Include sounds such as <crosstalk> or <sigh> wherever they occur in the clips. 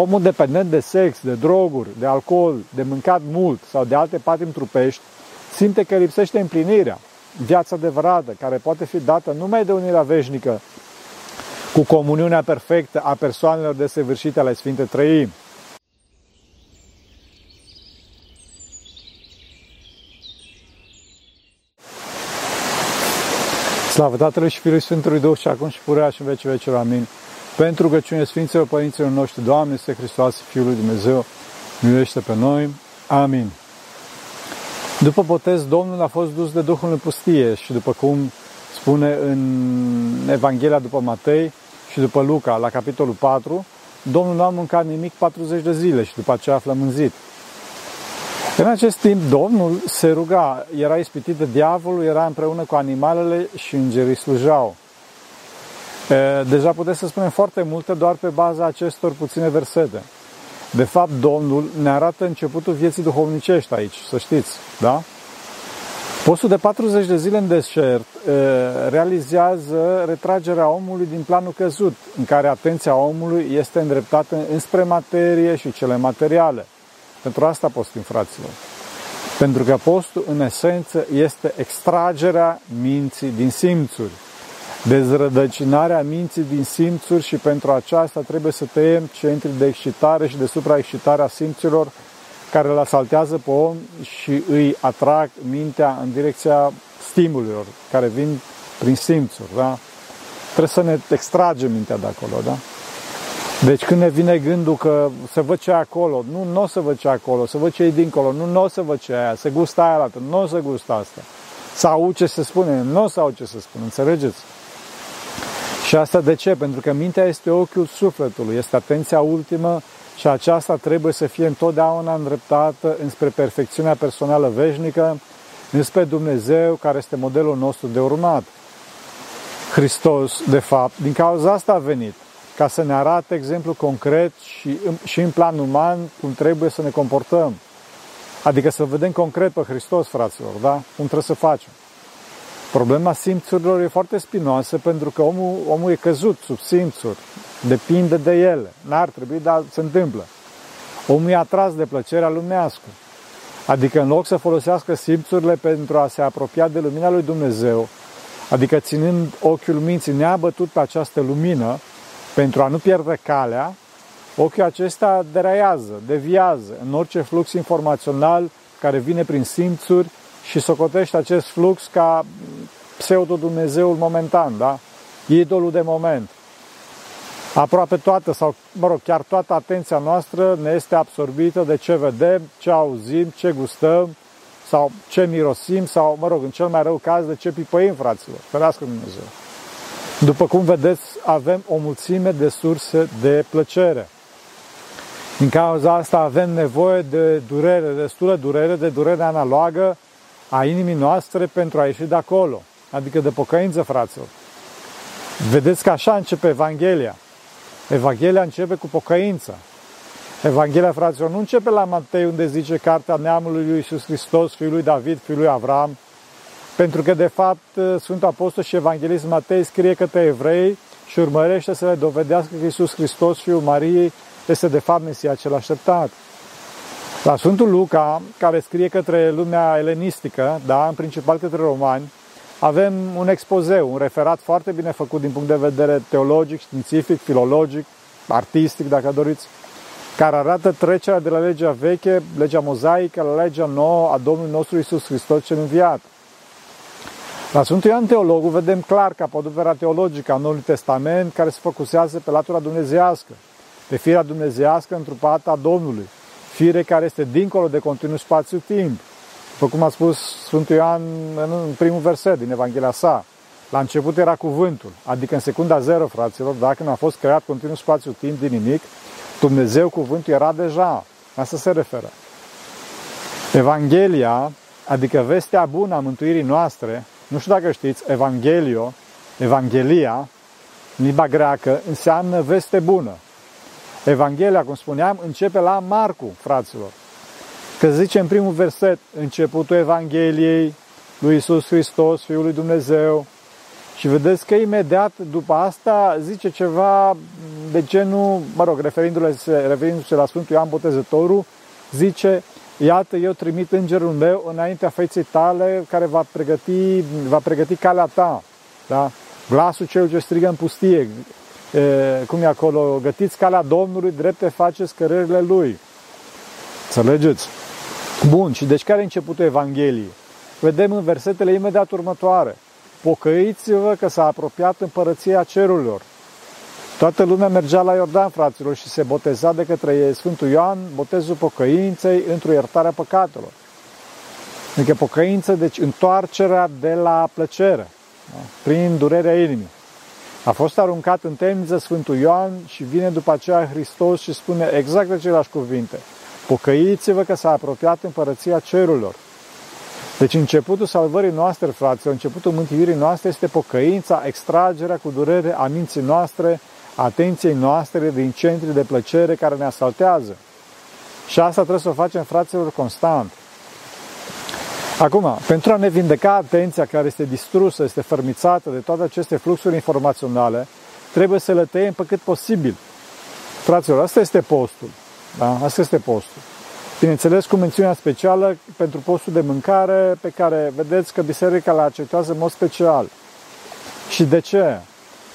Omul dependent de sex, de droguri, de alcool, de mâncat mult sau de alte patimi trupești, simte că lipsește împlinirea, viața adevărată, care poate fi dată numai de unirea veșnică cu comuniunea perfectă a persoanelor desăvârșite ale Sfinte Trăimi. Slavă Tatălui și Fiului Sfântului Duh și acum și purea și în vecii vecilor. Amin. Pentru rugăciune Sfinților Părinților noștri, Doamne, este Hristos, Fiul lui Dumnezeu, miluiește pe noi. Amin. După botez, Domnul a fost dus de Duhul în pustie și după cum spune în Evanghelia după Matei și după Luca, la capitolul 4, Domnul nu a mâncat nimic 40 de zile și după aceea a flămânzit. În acest timp, Domnul se ruga, era ispitit de diavolul, era împreună cu animalele și îngerii slujau. Deja puteți să spunem foarte multe doar pe baza acestor puține versete. De fapt, Domnul ne arată începutul vieții duhovnicești aici, să știți, da? Postul de 40 de zile în deșert realizează retragerea omului din planul căzut, în care atenția omului este îndreptată înspre materie și cele materiale. Pentru asta postim, fraților. Pentru că postul, în esență, este extragerea minții din simțuri dezrădăcinarea minții din simțuri și pentru aceasta trebuie să tăiem centri de excitare și de supraexcitare a simțurilor care îl asaltează pe om și îi atrag mintea în direcția stimulilor care vin prin simțuri. Da? Trebuie să ne extragem mintea de acolo. Da? Deci când ne vine gândul că să văd ce acolo, nu, nu o să văd ce acolo, să văd ce e dincolo, nu, nu o să văd ce aia, să gust aia altă, nu o să gust asta. Să aud ce se spune, nu o să aud ce se spune, înțelegeți? Și asta de ce? Pentru că mintea este ochiul sufletului, este atenția ultimă și aceasta trebuie să fie întotdeauna îndreptată înspre perfecțiunea personală veșnică, înspre Dumnezeu, care este modelul nostru de urmat. Hristos, de fapt, din cauza asta a venit, ca să ne arate exemplu concret și, și în plan uman cum trebuie să ne comportăm. Adică să vedem concret pe Hristos, fraților, da? Cum trebuie să facem. Problema simțurilor e foarte spinoasă pentru că omul, omul e căzut sub simțuri, depinde de ele, n-ar trebui, dar se întâmplă. Omul e atras de plăcerea lumească, adică în loc să folosească simțurile pentru a se apropia de lumina lui Dumnezeu, adică ținând ochiul minții neabătut pe această lumină, pentru a nu pierde calea, ochiul acesta deraiază, deviază în orice flux informațional care vine prin simțuri și socotește acest flux ca pseudo-Dumnezeul momentan, da? Idolul de moment. Aproape toată, sau mă rog, chiar toată atenția noastră ne este absorbită de ce vedem, ce auzim, ce gustăm, sau ce mirosim, sau, mă rog, în cel mai rău caz, de ce pipăim, fraților. Ferească Dumnezeu. După cum vedeți, avem o mulțime de surse de plăcere. Din cauza asta avem nevoie de durere, destulă durere, de durere analogă a inimii noastre pentru a ieși de acolo, adică de pocăință, fraților. Vedeți că așa începe Evanghelia. Evanghelia începe cu pocăință. Evanghelia, fraților, nu începe la Matei unde zice cartea neamului lui Iisus Hristos, fiul lui David, fiul lui Avram, pentru că, de fapt, Sfântul Apostol și Evanghelist Matei scrie către evrei și urmărește să le dovedească că Iisus Hristos, fiul Mariei, este de fapt Mesia cel așteptat. La Sfântul Luca, care scrie către lumea elenistică, da, în principal către romani, avem un expozeu, un referat foarte bine făcut din punct de vedere teologic, științific, filologic, artistic, dacă doriți, care arată trecerea de la legea veche, legea mozaică, la legea nouă a Domnului nostru Isus Hristos cel înviat. La Sfântul Ioan Teologul vedem clar capodopera teologică a Noului Testament care se focusează pe latura dumnezească, pe firea dumnezească întrupată a Domnului, fire care este dincolo de continuu spațiu-timp. După cum a spus Sfântul Ioan în primul verset din Evanghelia sa, la început era cuvântul, adică în secunda zero, fraților, dacă nu a fost creat continuu spațiu-timp din nimic, Dumnezeu cuvântul era deja. Asta se referă. Evanghelia, adică vestea bună a mântuirii noastre, nu știu dacă știți, Evanghelio, Evanghelia, în limba greacă, înseamnă veste bună. Evanghelia, cum spuneam, începe la Marcu, fraților. Că zice în primul verset, începutul Evangheliei lui Isus Hristos, Fiul lui Dumnezeu. Și vedeți că imediat după asta zice ceva de genul, mă rog, referindu-se, referindu-se la Sfântul Ioan Botezătorul, zice, iată, eu trimit îngerul meu înaintea feței tale care va pregăti, va pregăti calea ta. Da? Glasul celui ce strigă în pustie, e, cum e acolo, gătiți calea Domnului, drepte faceți cărările Lui. Înțelegeți? Bun, și deci care e începutul Evangheliei? Vedem în versetele imediat următoare. Pocăiți-vă că s-a apropiat împărăția cerurilor. Toată lumea mergea la Iordan, fraților, și se boteza de către Sfântul Ioan, botezul pocăinței într-o iertare a păcatelor. Adică pocăință, deci întoarcerea de la plăcere, da? prin durerea inimii. A fost aruncat în temniță Sfântul Ioan și vine după aceea Hristos și spune exact aceleași cuvinte. Pocăiți-vă că s-a apropiat împărăția cerurilor. Deci începutul salvării noastre, fraților, începutul mântuirii noastre este pocăința, extragerea cu durere a minții noastre, atenției noastre din centri de plăcere care ne asaltează. Și asta trebuie să o facem, fraților, constant. Acum, pentru a ne vindeca atenția care este distrusă, este fărmițată de toate aceste fluxuri informaționale, trebuie să le tăiem pe cât posibil. Fraților, asta este postul. Da? Asta este postul. Bineînțeles, cu mențiunea specială pentru postul de mâncare, pe care vedeți că biserica le acceptează în mod special. Și de ce?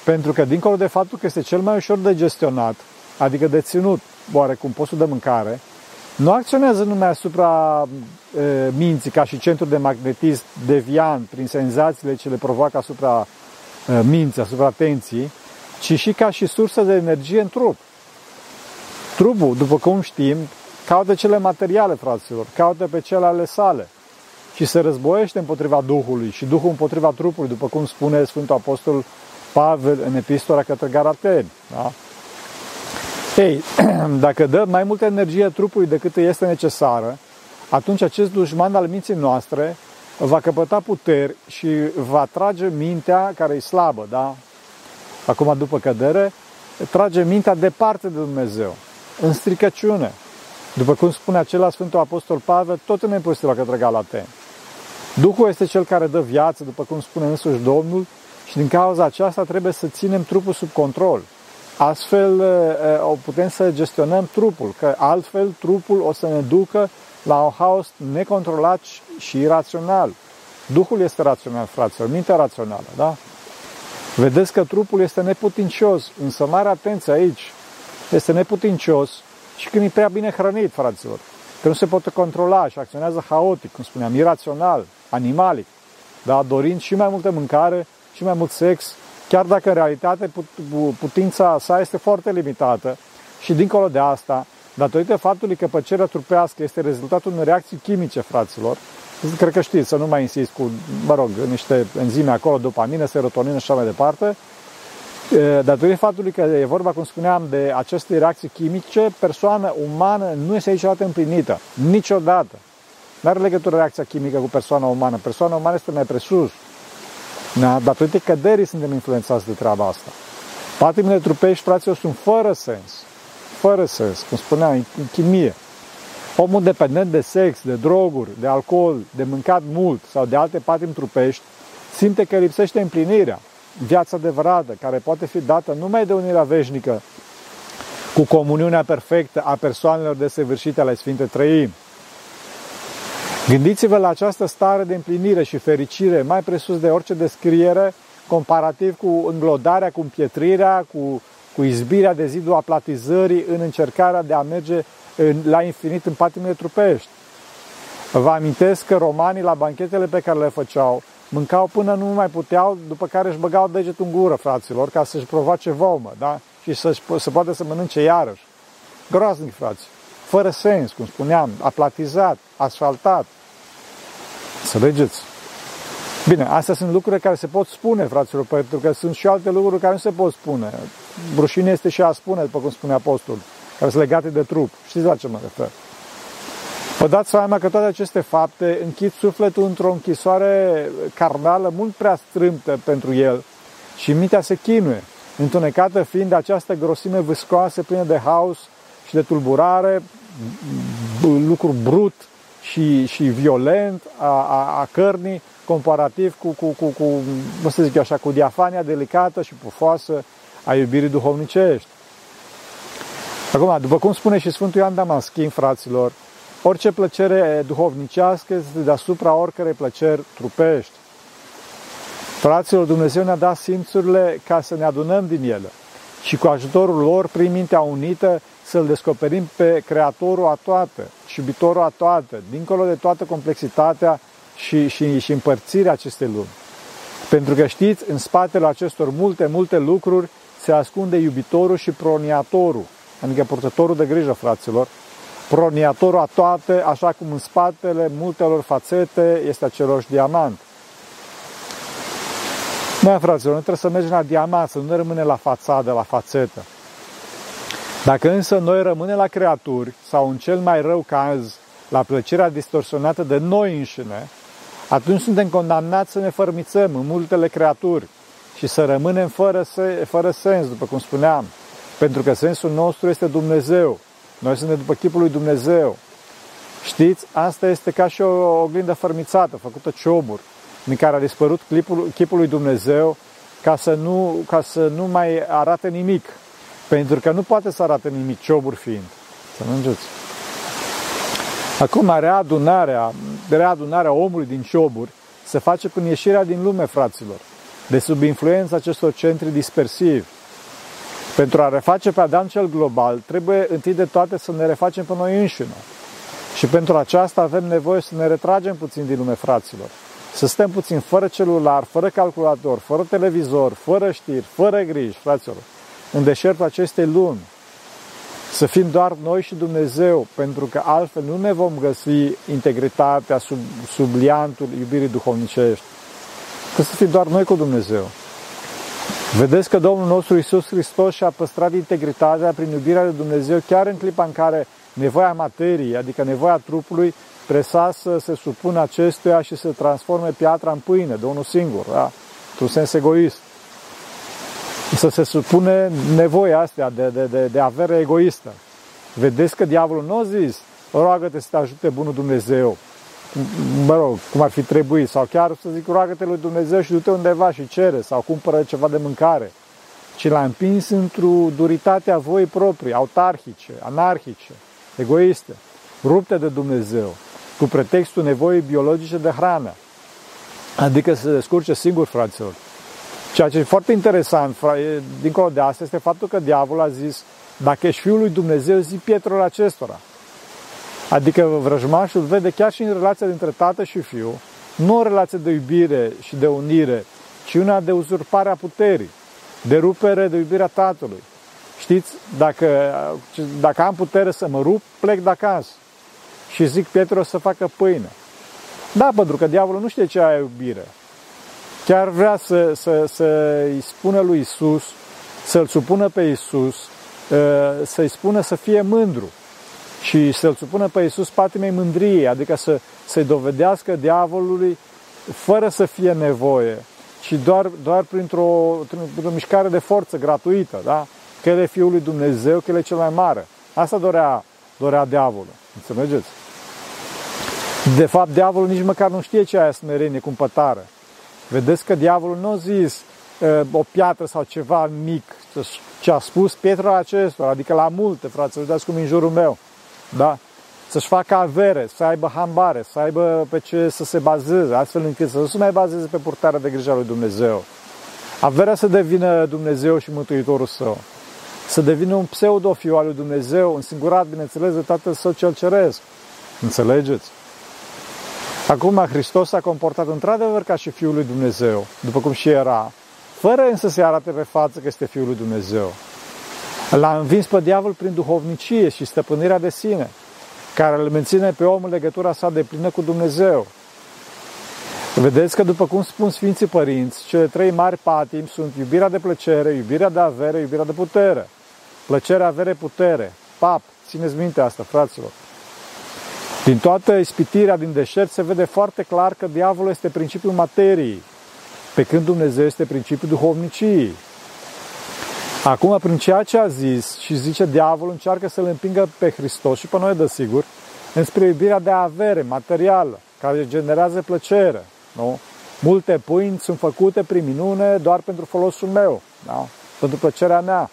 Pentru că, dincolo de faptul că este cel mai ușor de gestionat, adică de ținut oarecum postul de mâncare, nu acționează numai asupra e, minții ca și centru de magnetism deviant prin senzațiile ce le provoacă asupra e, minții, asupra atenției, ci și ca și sursă de energie în trup. Trupul, după cum știm, caută cele materiale, fraților, caută pe cele ale sale și se războiește împotriva Duhului și Duhul împotriva trupului, după cum spune Sfântul Apostol Pavel în epistola către Garateni. Da? Ei, <clears throat> dacă dă mai multă energie trupului decât este necesară, atunci acest dușman al minții noastre va căpăta puteri și va trage mintea care e slabă, da? Acum, după cădere, trage mintea departe de Dumnezeu, în stricăciune. După cum spune acela Sfântul Apostol Pavel, tot în epistola către Galateni. Duhul este cel care dă viață, după cum spune însuși Domnul, și din cauza aceasta trebuie să ținem trupul sub control. Astfel o putem să gestionăm trupul, că altfel trupul o să ne ducă la un haos necontrolat și irațional. Duhul este rațional, fraților, mintea rațională, da? Vedeți că trupul este neputincios, însă mare atenție aici, este neputincios și când e prea bine hrănit, fraților, că nu se poate controla și acționează haotic, cum spuneam, irațional, animalic, da? dorind și mai multă mâncare și mai mult sex, chiar dacă în realitate putința sa este foarte limitată și dincolo de asta, datorită faptului că păcerea trupească este rezultatul unei reacții chimice, fraților, cred că știți, să nu mai insist cu, mă rog, niște enzime acolo, dopamină, serotonină și așa mai departe, datorită faptului că e vorba, cum spuneam, de aceste reacții chimice, persoana umană nu este niciodată împlinită. Niciodată. Nu are legătură reacția chimică cu persoana umană. Persoana umană este mai presus. Da? Datorită căderii suntem influențați de treaba asta. Patimile trupești, fraților, sunt fără sens. Fără sens, cum spuneam, în chimie. Omul dependent de sex, de droguri, de alcool, de mâncat mult sau de alte patimi trupești, simte că lipsește împlinirea, viața adevărată, care poate fi dată numai de unirea veșnică cu comuniunea perfectă a persoanelor desăvârșite ale Sfinte Trăim. Gândiți-vă la această stare de împlinire și fericire mai presus de orice descriere, comparativ cu înglodarea, cu împietrirea, cu, cu izbirea de zidul aplatizării în încercarea de a merge în, la infinit în patimile trupești. Vă amintesc că romanii la banchetele pe care le făceau mâncau până nu mai puteau, după care își băgau degetul în gură, fraților, ca să-și provoace vomă, da? Și să, să poată să mănânce iarăși. Groaznic, frați. Fără sens, cum spuneam, aplatizat, asfaltat. Înțelegeți? Bine, astea sunt lucruri care se pot spune, fraților, pentru că sunt și alte lucruri care nu se pot spune. Rușine este și a spune, după cum spune apostol, care sunt legate de trup. Știți la ce mă refer? Vă dați seama că toate aceste fapte închid sufletul într-o închisoare carnală mult prea strâmtă pentru el și mintea se chinuie, întunecată fiind de această grosime viscoasă, plină de haos și de tulburare, lucru brut și, și violent a, a, a cărnii, comparativ cu, cu, cu, cu, cum să zic așa, cu diafania delicată și pufoasă a iubirii duhovnicești. Acum, după cum spune și Sfântul Ioan Damaschin, fraților, orice plăcere duhovnicească este deasupra oricărei plăceri trupești. Fraților, Dumnezeu ne-a dat simțurile ca să ne adunăm din ele și cu ajutorul lor, prin mintea unită, să-L descoperim pe Creatorul a toate și iubitorul a toate, dincolo de toată complexitatea și, și, și împărțirea acestei lumi. Pentru că știți, în spatele acestor multe, multe lucruri se ascunde iubitorul și proniatorul, adică purtătorul de grijă, fraților, proniatorul a toate, așa cum în spatele multelor fațete este aceloși diamant. Da, fraților, noi trebuie să mergem la diamant, să nu ne rămâne la fațadă, la fațetă. Dacă însă noi rămânem la creaturi, sau în cel mai rău caz, la plăcerea distorsionată de noi înșine, atunci suntem condamnați să ne fărmițăm în multele creaturi și să rămânem fără, se, fără sens, după cum spuneam, pentru că sensul nostru este Dumnezeu. Noi suntem după chipul lui Dumnezeu. Știți, asta este ca și o oglindă fărmițată, făcută cioburi, din care a dispărut chipul, chipul lui Dumnezeu ca să, nu, ca să nu mai arate nimic. Pentru că nu poate să arate nimic, cioburi fiind. Să nu Acum, readunarea, readunarea omului din cioburi se face prin ieșirea din lume, fraților, de sub influența acestor centri dispersivi. Pentru a reface pe Adam cel global, trebuie întâi de toate să ne refacem pe noi înșine. Și pentru aceasta avem nevoie să ne retragem puțin din lume, fraților. Să stăm puțin fără celular, fără calculator, fără televizor, fără știri, fără griji, fraților, în deșertul acestei lumi. Să fim doar noi și Dumnezeu, pentru că altfel nu ne vom găsi integritatea sub, sub liantul iubirii duhovnicești. Că să fim doar noi cu Dumnezeu. Vedeți că Domnul nostru Isus Hristos și-a păstrat integritatea prin iubirea de Dumnezeu chiar în clipa în care nevoia materiei, adică nevoia trupului, presa să se supună acestuia și să transforme piatra în pâine de unul singur, da? într-un sens egoist. Să se supune nevoia astea de, de, de, de avere egoistă. Vedeți că diavolul nu a zis, roagă-te să te ajute bunul Dumnezeu, mă rog, cum ar fi trebuit, sau chiar să zic, roagă-te lui Dumnezeu și du-te undeva și cere, sau cumpără ceva de mâncare, ci l-a împins într-o duritate a voi proprii, autarhice, anarhice, egoiste, rupte de Dumnezeu, cu pretextul nevoii biologice de hrană, adică să se descurce singur, fraților. Ceea ce e foarte interesant, dincolo de asta, este faptul că diavolul a zis, dacă ești Fiul lui Dumnezeu, zi pietrul acestora. Adică vrăjmașul vede chiar și în relația dintre tată și fiu, nu o relație de iubire și de unire, ci una de uzurpare a puterii, de rupere de iubirea tatălui. Știți, dacă, dacă am putere să mă rup, plec de acasă și zic Pietru să facă pâine. Da, pentru că diavolul nu știe ce e iubire. Chiar vrea să, să, să-i spună lui Isus, să-l supună pe Isus, ă, să-i spună să fie mândru și să-l supună pe Iisus patimei mândriei, adică să, să-i dovedească diavolului fără să fie nevoie, ci doar, doar printr-o, printr-o mișcare de forță gratuită, da? că el e Fiul lui Dumnezeu, că el e cel mai mare. Asta dorea, dorea diavolul. Înțelegeți? De fapt, diavolul nici măcar nu știe ce aia smerenie, cumpătare. Vedeți că diavolul nu a zis uh, o piatră sau ceva mic, ce a spus Pietra acestor, adică la multe, frate, vedeți cum în jurul meu da? să-și facă avere, să aibă hambare, să aibă pe ce să se bazeze, astfel încât să nu se mai bazeze pe purtarea de grijă a lui Dumnezeu. Averea să devină Dumnezeu și Mântuitorul său. Să devină un pseudo-fiu al lui Dumnezeu, însingurat, bineînțeles, de Tatăl Său cel Ceresc. Înțelegeți? Acum, Hristos s-a comportat într-adevăr ca și Fiul lui Dumnezeu, după cum și era, fără însă să arate pe față că este Fiul lui Dumnezeu. L-a învins pe diavol prin duhovnicie și stăpânirea de sine, care îl menține pe om în legătura sa de plină cu Dumnezeu. Vedeți că, după cum spun Sfinții Părinți, cele trei mari patimi sunt iubirea de plăcere, iubirea de avere, iubirea de putere. Plăcere, avere, putere. Pap, țineți minte asta, fraților. Din toată ispitirea din deșert se vede foarte clar că diavolul este principiul materiei, pe când Dumnezeu este principiul duhovniciei. Acum, prin ceea ce a zis și zice diavolul, încearcă să-L împingă pe Hristos și pe noi, desigur, înspre iubirea de avere materială, care generează plăcere. Nu? Multe pâini sunt făcute prin minune doar pentru folosul meu, da? pentru plăcerea mea.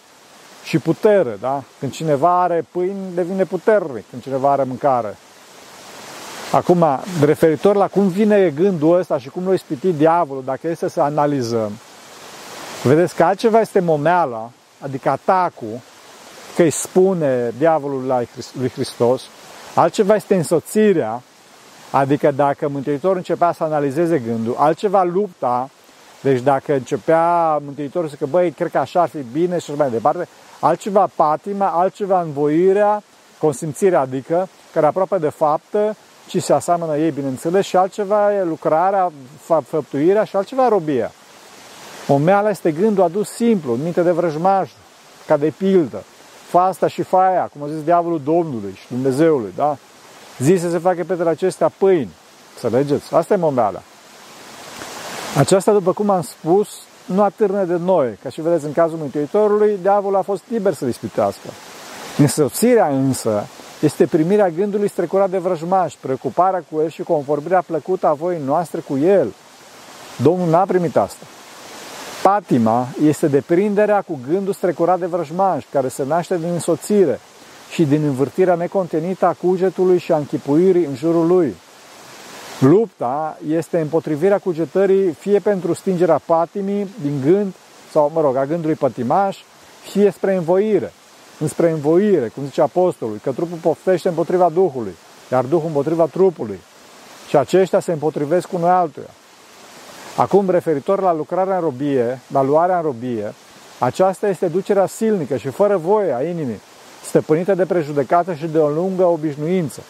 și putere, da? Când cineva are pâini, devine puternic, când cineva are mâncare. Acum, referitor la cum vine gândul ăsta și cum l-a ispitit diavolul, dacă este să analizăm, vedeți că altceva este momeala, adică atacul, că îi spune diavolul lui Hristos, altceva este însoțirea, adică dacă Mântuitorul începea să analizeze gândul, altceva lupta, deci dacă începea Mântuitorul să că, băi, cred că așa ar fi bine și așa mai departe, altceva patima, altceva învoirea, consimțirea, adică, care aproape de faptă, ci se aseamănă ei, bineînțeles, și altceva e lucrarea, făptuirea și altceva robia. Omeala este gândul adus simplu, în minte de vrăjmaș, ca de pildă. Fasta și faia, cum a zis diavolul Domnului și Dumnezeului, da? Zis să se facă pentru acestea pâini. Să legeți? Asta e momeala. Aceasta, după cum am spus, nu atârne de noi. Ca și vedeți în cazul Mântuitorului, diavolul a fost liber să dispitească. Însoțirea însă este primirea gândului strecurat de vrăjmaș, preocuparea cu el și convorbirea plăcută a voii noastre cu el. Domnul n-a primit asta. Patima este deprinderea cu gândul strecurat de vrăjmaș, care se naște din însoțire și din învârtirea necontenită a cugetului și a închipuirii în jurul lui. Lupta este împotrivirea cugetării fie pentru stingerea patimii din gând, sau, mă rog, a gândului pătimaș, fie spre învoire, înspre învoire, cum zice apostolul, că trupul poftește împotriva Duhului, iar Duhul împotriva trupului. Și aceștia se împotrivesc cu noi altuia. Acum, referitor la lucrarea în robie, la luarea în robie, aceasta este ducerea silnică și fără voie a inimii, stăpânită de prejudecată și de o lungă obișnuință.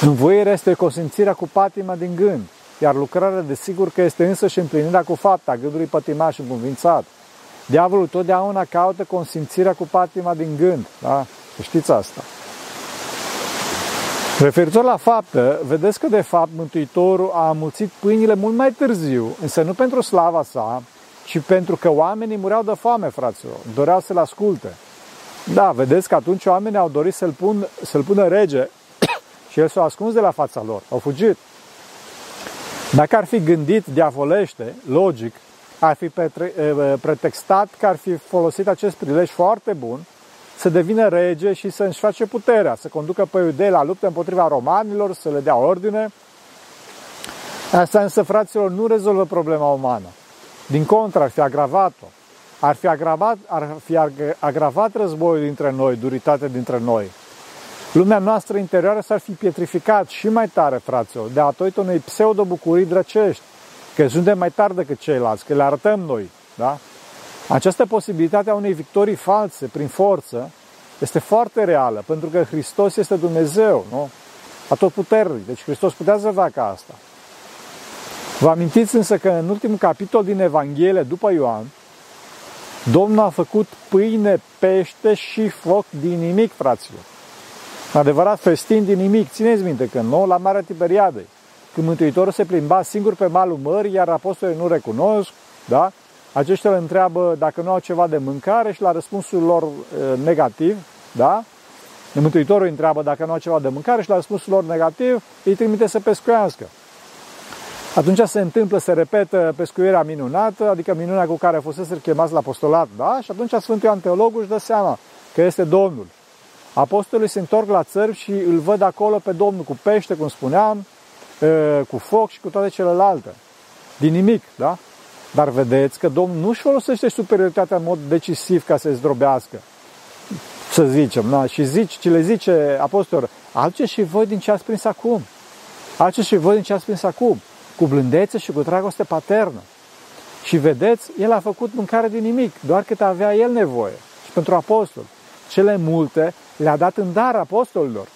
Învoirea este consimțirea cu patima din gând, iar lucrarea desigur că este însă și împlinirea cu fapta gândului pătimaș și înconvințat. Diavolul totdeauna caută consimțirea cu patima din gând, da? Știți asta. Referitor la faptă, vedeți că de fapt Mântuitorul a amulțit pâinile mult mai târziu, însă nu pentru slava sa, ci pentru că oamenii mureau de foame, fraților, doreau să-l asculte. Da, vedeți că atunci oamenii au dorit să-l, pun, să-l pună rege <coughs> și el s-a ascuns de la fața lor, au fugit. Dacă ar fi gândit diavolește, logic, ar fi pretextat că ar fi folosit acest prilej foarte bun să devină rege și să își face puterea, să conducă pe iudei la luptă împotriva romanilor, să le dea ordine. Asta însă, fraților, nu rezolvă problema umană. Din contră, ar fi agravat-o. Ar fi agravat, ar fi agravat războiul dintre noi, duritatea dintre noi. Lumea noastră interioară s-ar fi pietrificat și mai tare, fraților, de atoită unei pseudo-bucurii drăcești, că suntem mai tari decât ceilalți, că le arătăm noi, da? Această posibilitate a unei victorii false prin forță este foarte reală, pentru că Hristos este Dumnezeu, nu? Atotputernic. Deci Hristos putea să facă asta. Vă amintiți însă că în ultimul capitol din Evanghelie, după Ioan, Domnul a făcut pâine, pește și foc din nimic, fraților. Adevărat festin din nimic. Țineți minte că nu, la Marea Tiberiadei, când Mântuitorul se plimba singur pe malul mării, iar apostolii nu recunosc, da? Aceștia îl întreabă dacă nu au ceva de mâncare și la răspunsul lor negativ, da? Mântuitorul îi întreabă dacă nu au ceva de mâncare și la răspunsul lor negativ îi trimite să pescuiască. Atunci se întâmplă, se repetă pescuirea minunată, adică minunea cu care fusese chemați la apostolat, da? Și atunci Sfântul Ioan Teologul își dă seama că este Domnul. Apostolii se întorc la țări și îl văd acolo pe Domnul cu pește, cum spuneam, cu foc și cu toate celelalte. Din nimic, da? Dar vedeți că Domnul nu își folosește superioritatea în mod decisiv ca să-i zdrobească. Să zicem, da? Și zici, ce le zice apostolul, alce și voi din ce ați prins acum. Alce și voi din ce ați prins acum. Cu blândețe și cu dragoste paternă. Și vedeți, el a făcut mâncare din nimic, doar cât avea el nevoie. Și pentru apostol. Cele multe le-a dat în dar apostolilor.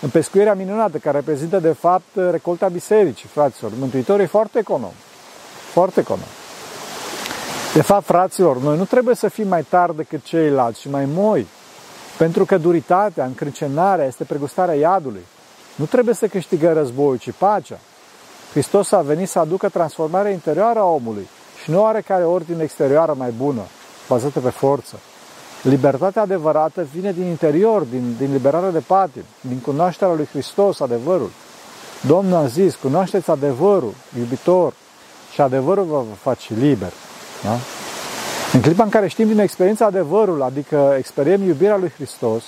În pescuirea minunată, care reprezintă de fapt recolta bisericii, fraților. Mântuitorul e foarte econom. Foarte econom. De fapt, fraților, noi nu trebuie să fim mai tari decât ceilalți și mai moi, pentru că duritatea, încrâncenarea este pregustarea iadului. Nu trebuie să câștigă războiul, ci pacea. Hristos a venit să aducă transformarea interioară a omului și nu are care ordine exterioară mai bună, bazată pe forță. Libertatea adevărată vine din interior, din, din liberarea de patim, din cunoașterea lui Hristos, adevărul. Domnul a zis, cunoașteți adevărul, iubitor, și adevărul vă va face liber. Da? În clipa în care știm din experiența adevărul, adică experiem iubirea lui Hristos,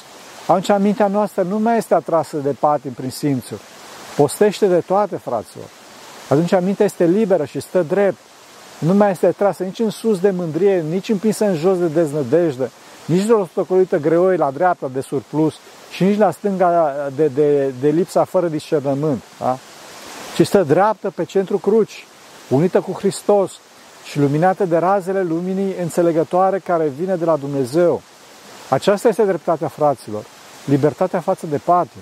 atunci mintea noastră nu mai este atrasă de patim prin simțuri. Postește de toate, fraților. Atunci mintea este liberă și stă drept. Nu mai este atrasă nici în sus de mândrie, nici împinsă în jos de deznădejde, nici de rostocolită greoi la dreapta de surplus și nici la stânga de, de, de lipsa fără discernământ. Da? Ci stă dreaptă pe centru cruci, unită cu Hristos și luminată de razele luminii înțelegătoare care vine de la Dumnezeu. Aceasta este dreptatea fraților, libertatea față de patim.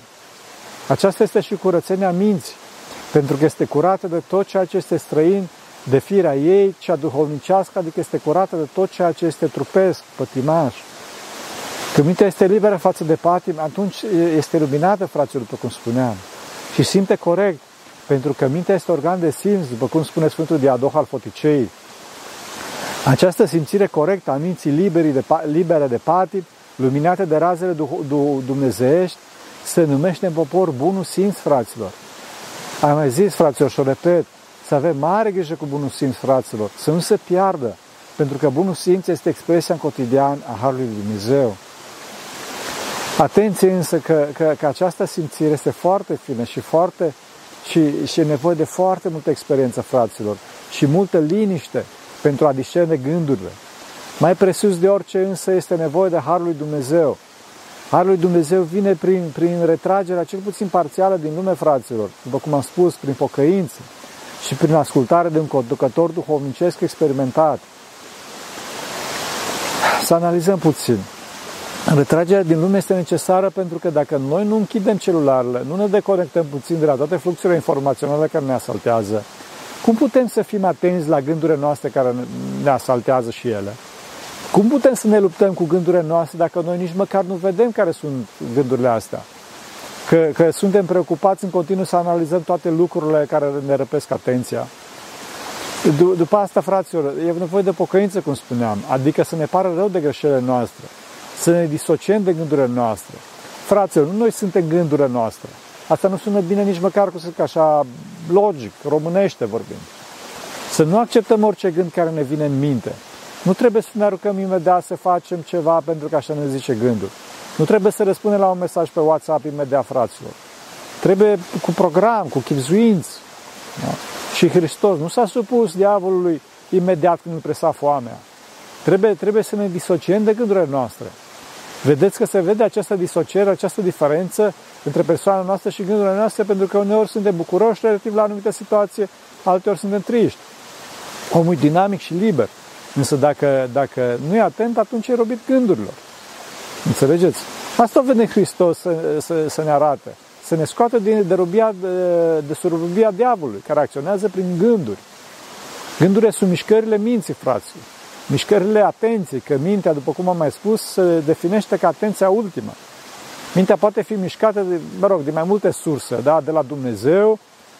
Aceasta este și curățenia minții, pentru că este curată de tot ceea ce este străin de firea ei, cea duhovnicească, adică este curată de tot ceea ce este trupesc, pătimaș. Când mintea este liberă față de patim, atunci este luminată, fraților, după cum spuneam, și simte corect, pentru că mintea este organ de simț, după cum spune Sfântul Diadoh al Foticei. Această simțire corectă a minții libere de, libere de patim, luminate de razele dumnezeiești, se numește în popor bunul simț, fraților. Am mai zis, fraților, și o repet, să avem mare grijă cu bunul simț, fraților, să nu se piardă, pentru că bunul simț este expresia în cotidian a Harului Lui Dumnezeu. Atenție însă că, că, că această simțire este foarte fină și foarte și, și e nevoie de foarte multă experiență, fraților, și multă liniște pentru a discerne gândurile. Mai presus de orice însă este nevoie de Harul lui Dumnezeu. Harul lui Dumnezeu vine prin, prin retragerea cel puțin parțială din lume, fraților, după cum am spus, prin pocăință și prin ascultare de un conducător duhovnicesc experimentat. Să analizăm puțin. Retragerea din lume este necesară pentru că dacă noi nu închidem celularele, nu ne deconectăm puțin de la toate fluxurile informaționale care ne asaltează, cum putem să fim atenți la gândurile noastre care ne asaltează și ele? Cum putem să ne luptăm cu gândurile noastre dacă noi nici măcar nu vedem care sunt gândurile astea? Că, că suntem preocupați în continuu să analizăm toate lucrurile care ne răpesc atenția. După asta, fraților, e nevoie de pocăință, cum spuneam, adică să ne pară rău de greșelile noastre, să ne disociem de gândurile noastre. Fraților, nu noi suntem gândurile noastre. Asta nu sună bine nici măcar cu să zic așa logic, românește vorbind. Să nu acceptăm orice gând care ne vine în minte. Nu trebuie să ne aruncăm imediat să facem ceva pentru că așa ne zice gândul. Nu trebuie să răspundem la un mesaj pe WhatsApp imediat, fraților. Trebuie cu program, cu chipzuinți. Da? Și Hristos nu s-a supus diavolului imediat când îl presa foamea. Trebuie, trebuie să ne disociem de gândurile noastre. Vedeți că se vede această disociere, această diferență între persoana noastră și gândurile noastre, pentru că uneori suntem bucuroși relativ la anumite situație, alteori suntem triști. Omul e dinamic și liber. Însă dacă, dacă nu e atent, atunci e robit gândurilor. Înțelegeți? Asta vede Hristos să, să, să ne arate. Să ne scoată din, de, rubia, de, de surubia diavolului, care acționează prin gânduri. Gândurile sunt mișcările minții, frații. Mișcările atenției, că mintea, după cum am mai spus, se definește ca atenția ultimă. Mintea poate fi mișcată, de, mă rog, de mai multe surse, da? de la Dumnezeu,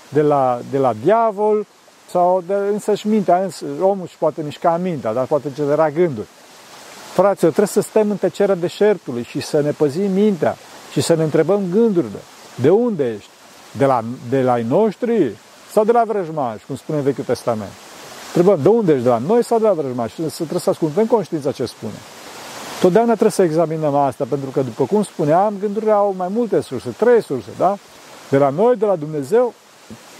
de la, de la diavol, sau de însăși mintea, însă, omul își poate mișca mintea, dar poate genera gânduri. Fraților, trebuie să stăm în tăcerea deșertului și să ne păzim mintea și să ne întrebăm gândurile. De unde ești? De la, de la ai noștri sau de la vrăjmași, cum spune Vechiul Testament? Întrebăm, de unde ești? De la noi sau de la vrăjmași? Și trebuie să ascultăm conștiința ce spune. Totdeauna trebuie să examinăm asta, pentru că, după cum spuneam, gândurile au mai multe surse, trei surse, da? De la noi, de la Dumnezeu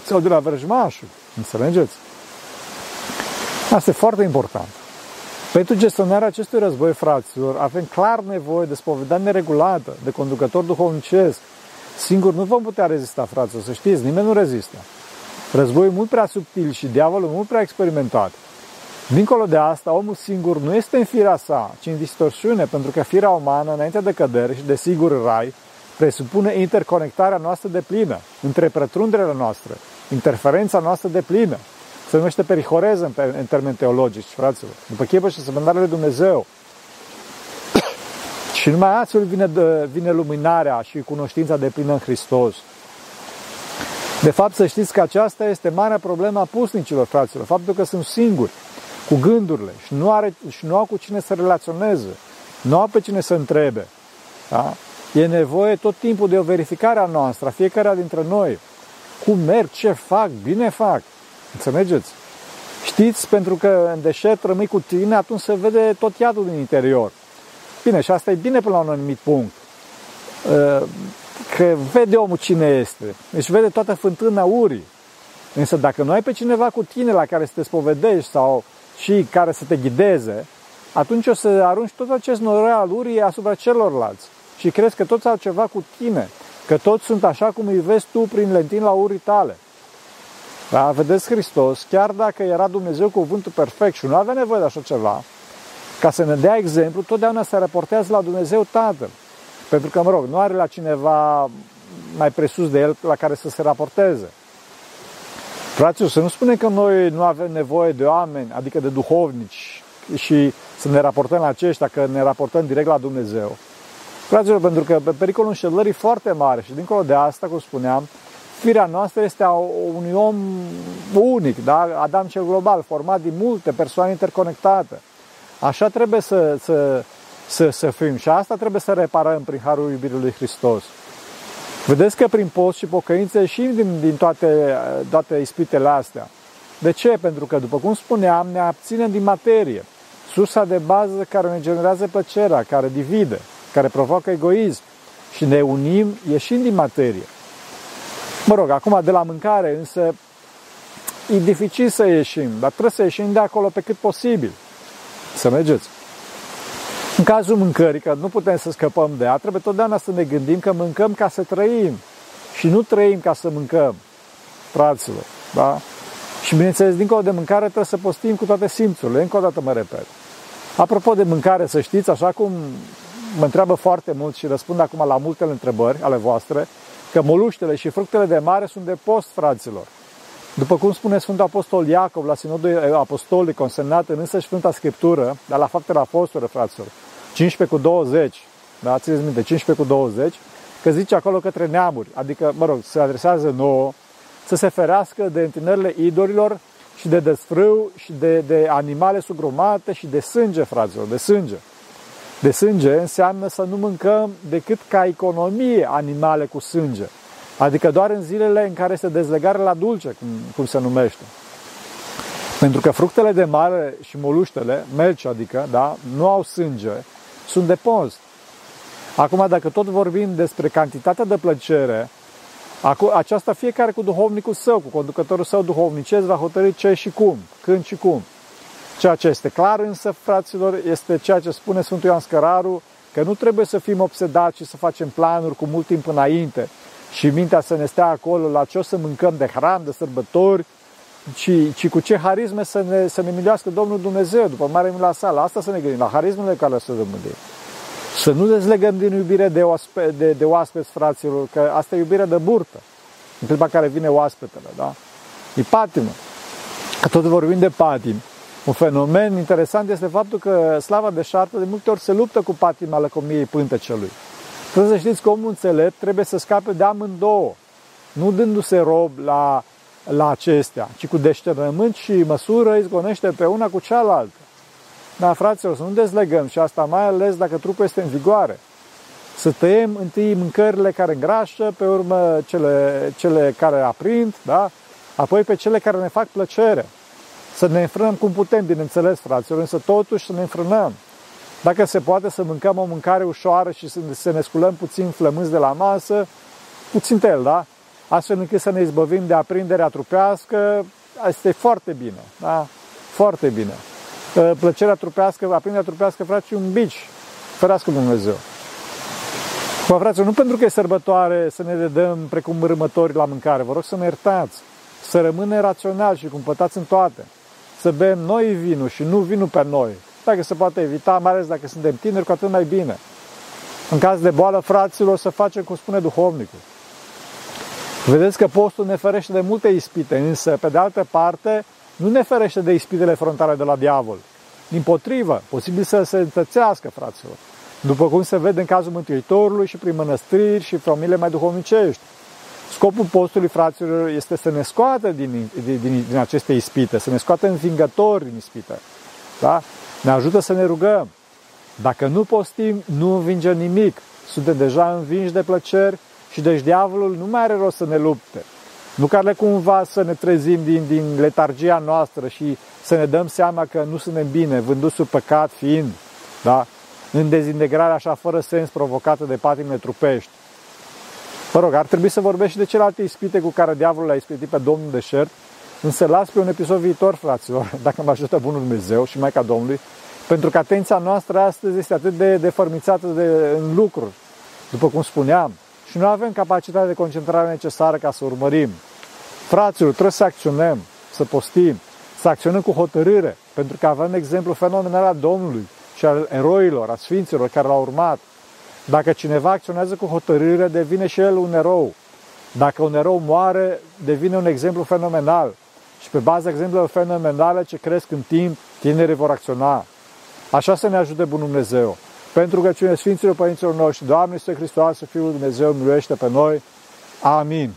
sau de la vrăjmașul. Înțelegeți? Asta e foarte important. Pentru gestionarea acestui război, fraților, avem clar nevoie de spovedanie neregulată, de conducător duhovnicesc. Singur nu vom putea rezista, fraților, să știți, nimeni nu rezistă. Războiul mult prea subtil și diavolul mult prea experimentat. Dincolo de asta, omul singur nu este în firea sa, ci în distorsiune, pentru că firea umană, înainte de cădere și de sigur rai, presupune interconectarea noastră de plină, între pătrunderile noastre, interferența noastră de plină. Se numește perihoreză în, în termeni teologici, fraților. După chipă și semănarea lui Dumnezeu. <coughs> și numai astfel vine, vine luminarea și cunoștința de plină în Hristos. De fapt, să știți că aceasta este marea problemă a pusnicilor, fraților. Faptul că sunt singuri cu gândurile și nu, are, și nu au cu cine să relaționeze, nu au pe cine să întrebe. Da? E nevoie tot timpul de o verificare a noastră, a fiecare dintre noi. Cum merg, ce fac, bine fac. Înțelegeți? Și Știți, pentru că în deșert rămâi cu tine, atunci se vede tot iadul din interior. Bine, și asta e bine până la un anumit punct. Uh, că vede omul cine este. Deci vede toată fântâna urii. Însă dacă nu ai pe cineva cu tine la care să te spovedești sau și care să te ghideze, atunci o să arunci tot acest noroi al urii asupra celorlalți. Și crezi că toți au ceva cu tine, că toți sunt așa cum îi vezi tu prin la urii tale. Da? Vedeți Hristos, chiar dacă era Dumnezeu cuvântul perfect și nu avea nevoie de așa ceva, ca să ne dea exemplu, totdeauna se raportează la Dumnezeu Tatăl. Pentru că, mă rog, nu are la cineva mai presus de el la care să se raporteze. Fraților, să nu spunem că noi nu avem nevoie de oameni, adică de duhovnici, și să ne raportăm la aceștia, că ne raportăm direct la Dumnezeu. Fraților, pentru că pe pericolul înșelării foarte mare și dincolo de asta, cum spuneam, firea noastră este a unui om unic, da? Adam cel global, format din multe persoane interconectate. Așa trebuie să, să, să, să fim și asta trebuie să reparăm prin Harul iubirii lui Hristos. Vedeți că prin post și pocăință ieșim din, din toate, toate ispitele astea. De ce? Pentru că, după cum spuneam, ne abținem din materie. Sursa de bază care ne generează plăcerea, care divide, care provoacă egoism și ne unim ieșind din materie. Mă rog, acum de la mâncare, însă e dificil să ieșim, dar trebuie să ieșim de acolo pe cât posibil. Să mergeți. În cazul mâncării, că nu putem să scăpăm de ea, trebuie totdeauna să ne gândim că mâncăm ca să trăim și nu trăim ca să mâncăm, fraților. Da? Și bineînțeles, dincolo de mâncare trebuie să postim cu toate simțurile. Încă o dată mă repet. Apropo de mâncare, să știți, așa cum mă întreabă foarte mult și răspund acum la multele întrebări ale voastre, că moluștele și fructele de mare sunt de post, fraților. După cum spune Sfântul Apostol Iacov la Sinodul Apostolic consemnat în însăși Sfânta Scriptură, dar la faptele apostole, fraților, 15 cu 20, da, țineți minte, 15 cu 20, că zice acolo către neamuri, adică, mă rog, se adresează nouă, să se ferească de întâlnirile idolilor și de desfrâu și de, de animale sugrumate și de sânge, fraților, de sânge. De sânge înseamnă să nu mâncăm decât ca economie animale cu sânge. Adică doar în zilele în care este dezlegare la dulce, cum, cum se numește. Pentru că fructele de mare și moluștele, melci adică, da, nu au sânge, sunt de post. Acum, dacă tot vorbim despre cantitatea de plăcere, aceasta fiecare cu duhovnicul său, cu conducătorul său duhovnicesc, va hotărâi ce și cum, când și cum. Ceea ce este clar însă, fraților, este ceea ce spune Sfântul Ioan Scăraru, că nu trebuie să fim obsedați și să facem planuri cu mult timp înainte și mintea să ne stea acolo la ce o să mâncăm de hram, de sărbători, ci, ci cu ce harisme să ne, să ne milească Domnul Dumnezeu după mare mila sa. La asta să ne gândim, la harismele care să rămâne. Să nu dezlegăm din iubire de, oaspe, de, de oaspeți, fraților, că asta e iubire de burtă. În clipa care vine oaspetele, da? E patimă. Că tot vorbim de patim. Un fenomen interesant este faptul că slava de șartă de multe ori se luptă cu patima lăcomiei pântecelui. Trebuie să știți că omul înțelept trebuie să scape de amândouă, nu dându-se rob la, la acestea, ci cu deșternământ și măsură izgonește pe una cu cealaltă. Da, fraților, să nu dezlegăm și asta mai ales dacă trupul este în vigoare. Să tăiem întâi mâncările care îngrașă, pe urmă cele, cele care aprind, da? apoi pe cele care ne fac plăcere. Să ne înfrânăm cum putem, bineînțeles, fraților, însă totuși să ne înfrânăm. Dacă se poate să mâncăm o mâncare ușoară și să ne sculăm puțin flămânzi de la masă, puțin tel, da? Astfel încât să ne izbăvim de aprinderea trupească, asta e foarte bine, da? Foarte bine. Plăcerea trupească, aprinderea trupească, frate, un bici. Ferească Dumnezeu. Bă, frate, nu pentru că e sărbătoare să ne dedăm precum râmători la mâncare, vă rog să ne iertați, să rămâne rațional și cumpătați în toate. Să bem noi vinul și nu vinul pe noi, dacă se poate evita, mai ales dacă suntem tineri, cu atât mai bine. În caz de boală, fraților, să facem cum spune duhovnicul. Vedeți că postul ne ferește de multe ispite, însă, pe de altă parte, nu ne ferește de ispitele frontale de la diavol. Din potrivă, posibil să se întățească, fraților. După cum se vede în cazul Mântuitorului și prin mănăstriri și familie mai duhovnicești. Scopul postului, fraților, este să ne scoată din, din, din, din aceste ispite, să ne scoată învingători din ispite. Da? Ne ajută să ne rugăm. Dacă nu postim, nu învingem nimic. Suntem deja învinși de plăceri și deci diavolul nu mai are rost să ne lupte. Nu care cumva să ne trezim din, din letargia noastră și să ne dăm seama că nu suntem bine, vânduți sub păcat fiind, da? în dezintegrarea așa fără sens provocată de patimile trupești. Mă rog, ar trebui să vorbești și de celelalte ispite cu care diavolul l-a ispitit pe Domnul deșert, însă las pe un episod viitor, fraților, <laughs> dacă mă ajută Bunul Dumnezeu și Maica Domnului, pentru că atenția noastră astăzi este atât de deformițată de, în lucruri, după cum spuneam, și nu avem capacitatea de concentrare necesară ca să urmărim. Fraților, trebuie să acționăm, să postim, să acționăm cu hotărâre, pentru că avem exemplu fenomenal al Domnului și al eroilor, a sfinților care l-au urmat. Dacă cineva acționează cu hotărâre, devine și el un erou. Dacă un erou moare, devine un exemplu fenomenal. Și pe baza exemplelor fenomenale ce cresc în timp, tinerii vor acționa. Așa să ne ajute Bunul Dumnezeu. Pentru că cine Sfinților Părinților noștri, Doamne Iisuse Hristos, Fiul Dumnezeu, miluiește pe noi. Amin.